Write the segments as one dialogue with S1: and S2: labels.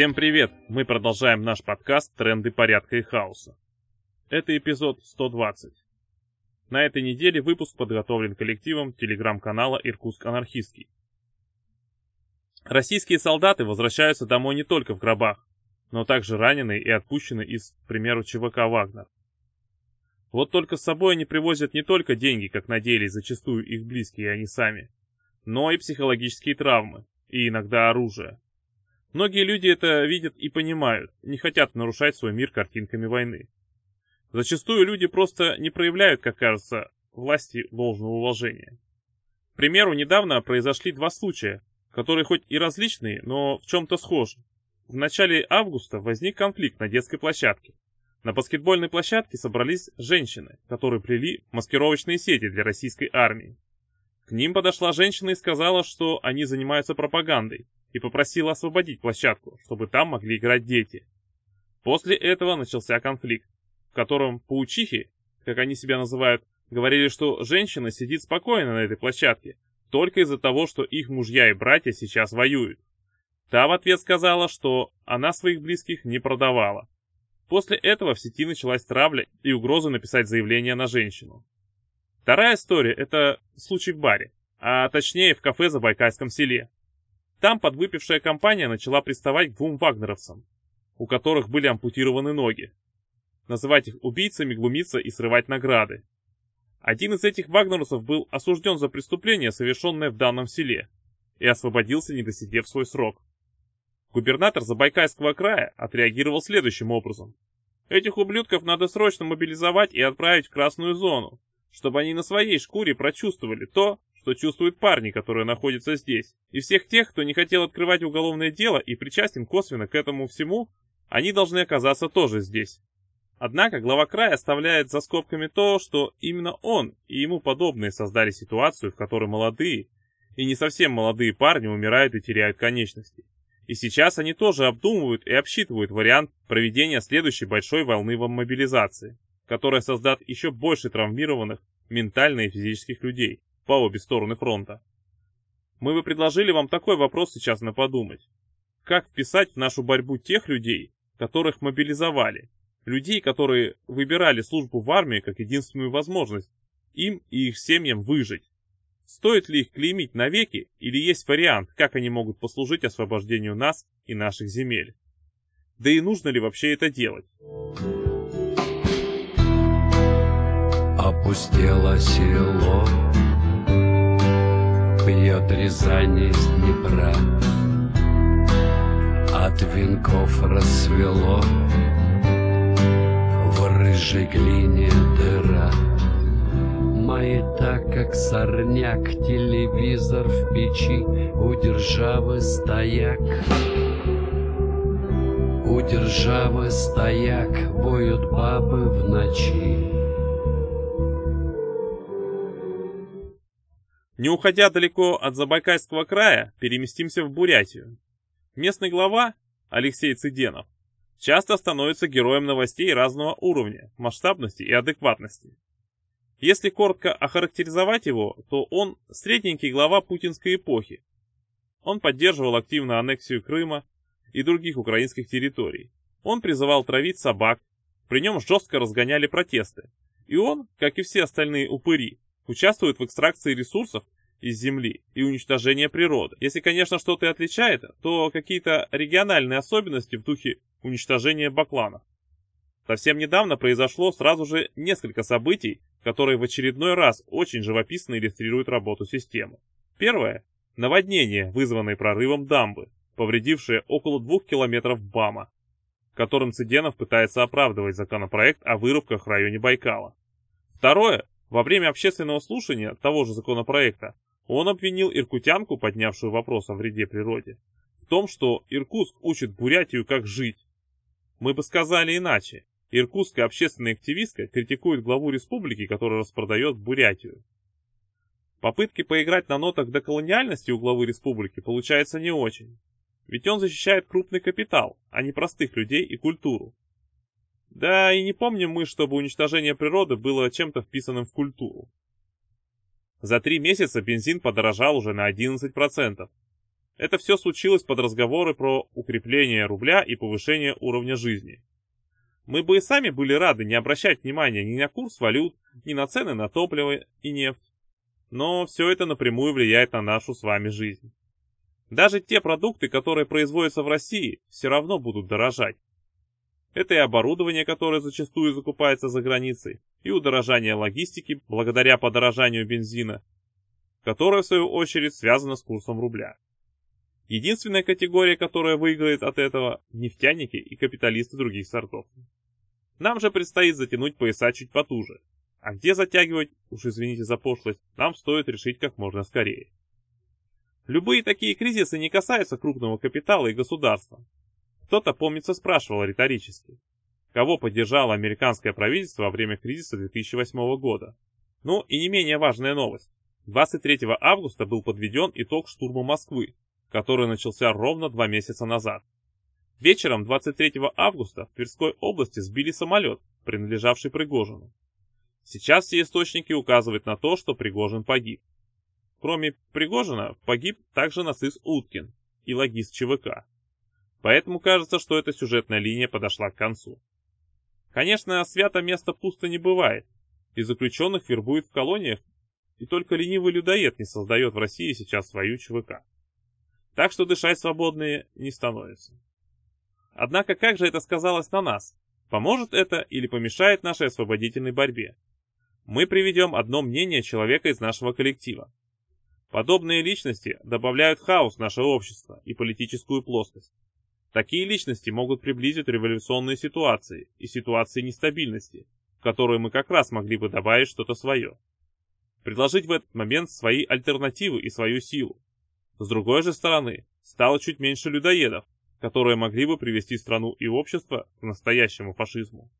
S1: Всем привет! Мы продолжаем наш подкаст «Тренды порядка и хаоса». Это эпизод 120. На этой неделе выпуск подготовлен коллективом телеграм-канала «Иркутск анархистский». Российские солдаты возвращаются домой не только в гробах, но также раненые и отпущены из, к примеру, ЧВК «Вагнер». Вот только с собой они привозят не только деньги, как надеялись зачастую их близкие и они сами, но и психологические травмы, и иногда оружие. Многие люди это видят и понимают, не хотят нарушать свой мир картинками войны. Зачастую люди просто не проявляют, как кажется, власти должного уважения. К примеру, недавно произошли два случая, которые хоть и различные, но в чем-то схожи. В начале августа возник конфликт на детской площадке. На баскетбольной площадке собрались женщины, которые плели маскировочные сети для российской армии. К ним подошла женщина и сказала, что они занимаются пропагандой, и попросила освободить площадку, чтобы там могли играть дети. После этого начался конфликт, в котором паучихи, как они себя называют, говорили, что женщина сидит спокойно на этой площадке, только из-за того, что их мужья и братья сейчас воюют. Та в ответ сказала, что она своих близких не продавала. После этого в сети началась травля и угроза написать заявление на женщину. Вторая история – это случай в баре, а точнее в кафе за Байкальском селе. Там подвыпившая компания начала приставать к двум вагнеровцам, у которых были ампутированы ноги. Называть их убийцами, глумиться и срывать награды. Один из этих вагнеровцев был осужден за преступление, совершенное в данном селе, и освободился, не досидев свой срок. Губернатор Забайкальского края отреагировал следующим образом. Этих ублюдков надо срочно мобилизовать и отправить в красную зону, чтобы они на своей шкуре прочувствовали то, что чувствуют парни, которые находятся здесь. И всех тех, кто не хотел открывать уголовное дело и причастен косвенно к этому всему, они должны оказаться тоже здесь. Однако глава края оставляет за скобками то, что именно он и ему подобные создали ситуацию, в которой молодые и не совсем молодые парни умирают и теряют конечности. И сейчас они тоже обдумывают и обсчитывают вариант проведения следующей большой волны мобилизации, которая создаст еще больше травмированных ментально и физических людей по обе стороны фронта. Мы бы предложили вам такой вопрос сейчас на подумать. Как вписать в нашу борьбу тех людей, которых мобилизовали, людей, которые выбирали службу в армии как единственную возможность им и их семьям выжить? Стоит ли их клеймить навеки или есть вариант, как они могут послужить освобождению нас и наших земель? Да и нужно ли вообще это делать?
S2: Опустело село Пьет Рязань из Днепра. От венков рассвело В рыжей глине дыра. Мои так как сорняк Телевизор в печи У державы стояк. У державы стояк Воют бабы в ночи
S1: Не уходя далеко от Забайкальского края, переместимся в Бурятию. Местный глава, Алексей Цыденов, часто становится героем новостей разного уровня, масштабности и адекватности. Если коротко охарактеризовать его, то он средненький глава путинской эпохи. Он поддерживал активно аннексию Крыма и других украинских территорий. Он призывал травить собак, при нем жестко разгоняли протесты. И он, как и все остальные упыри, участвует в экстракции ресурсов из земли и уничтожении природы. Если, конечно, что-то и отличает, то какие-то региональные особенности в духе уничтожения бакланов. Совсем недавно произошло сразу же несколько событий, которые в очередной раз очень живописно иллюстрируют работу системы. Первое – наводнение, вызванное прорывом дамбы, повредившее около двух километров БАМа, которым Цыденов пытается оправдывать законопроект о вырубках в районе Байкала. Второе во время общественного слушания того же законопроекта он обвинил иркутянку, поднявшую вопрос о вреде природе, в том, что Иркутск учит Бурятию, как жить. Мы бы сказали иначе. Иркутская общественная активистка критикует главу республики, который распродает Бурятию. Попытки поиграть на нотах доколониальности у главы республики получается не очень. Ведь он защищает крупный капитал, а не простых людей и культуру. Да и не помним мы, чтобы уничтожение природы было чем-то вписанным в культуру. За три месяца бензин подорожал уже на 11%. Это все случилось под разговоры про укрепление рубля и повышение уровня жизни. Мы бы и сами были рады не обращать внимания ни на курс валют, ни на цены на топливо и нефть. Но все это напрямую влияет на нашу с вами жизнь. Даже те продукты, которые производятся в России, все равно будут дорожать. Это и оборудование, которое зачастую закупается за границей, и удорожание логистики благодаря подорожанию бензина, которое в свою очередь связано с курсом рубля. Единственная категория, которая выиграет от этого – нефтяники и капиталисты других сортов. Нам же предстоит затянуть пояса чуть потуже. А где затягивать, уж извините за пошлость, нам стоит решить как можно скорее. Любые такие кризисы не касаются крупного капитала и государства. Кто-то, помнится, спрашивал риторически, кого поддержало американское правительство во время кризиса 2008 года. Ну и не менее важная новость. 23 августа был подведен итог штурма Москвы, который начался ровно два месяца назад. Вечером 23 августа в Тверской области сбили самолет, принадлежавший Пригожину. Сейчас все источники указывают на то, что Пригожин погиб. Кроме Пригожина, погиб также нацист Уткин и логист ЧВК. Поэтому кажется, что эта сюжетная линия подошла к концу. Конечно, свято место пусто не бывает, и заключенных вербуют в колониях, и только ленивый людоед не создает в России сейчас свою ЧВК. Так что дышать свободные не становится. Однако как же это сказалось на нас? Поможет это или помешает нашей освободительной борьбе? Мы приведем одно мнение человека из нашего коллектива. Подобные личности добавляют хаос в наше общество и политическую плоскость. Такие личности могут приблизить революционные ситуации и ситуации нестабильности, в которые мы как раз могли бы добавить что-то свое. Предложить в этот момент свои альтернативы и свою силу. С другой же стороны, стало чуть меньше людоедов, которые могли бы привести страну и общество к настоящему фашизму.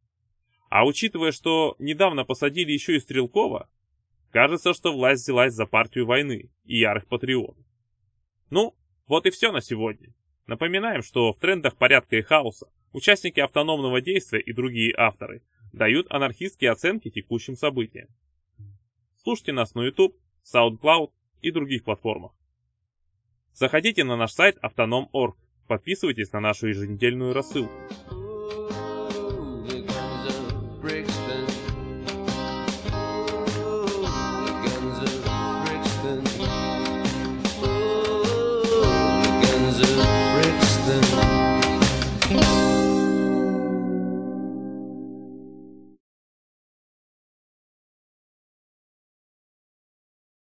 S1: А учитывая, что недавно посадили еще и Стрелкова, кажется, что власть взялась за партию войны и ярых патриотов. Ну, вот и все на сегодня. Напоминаем, что в трендах порядка и хаоса участники автономного действия и другие авторы дают анархистские оценки текущим событиям. Слушайте нас на YouTube, SoundCloud и других платформах. Заходите на наш сайт autonom.org, подписывайтесь на нашу еженедельную рассылку.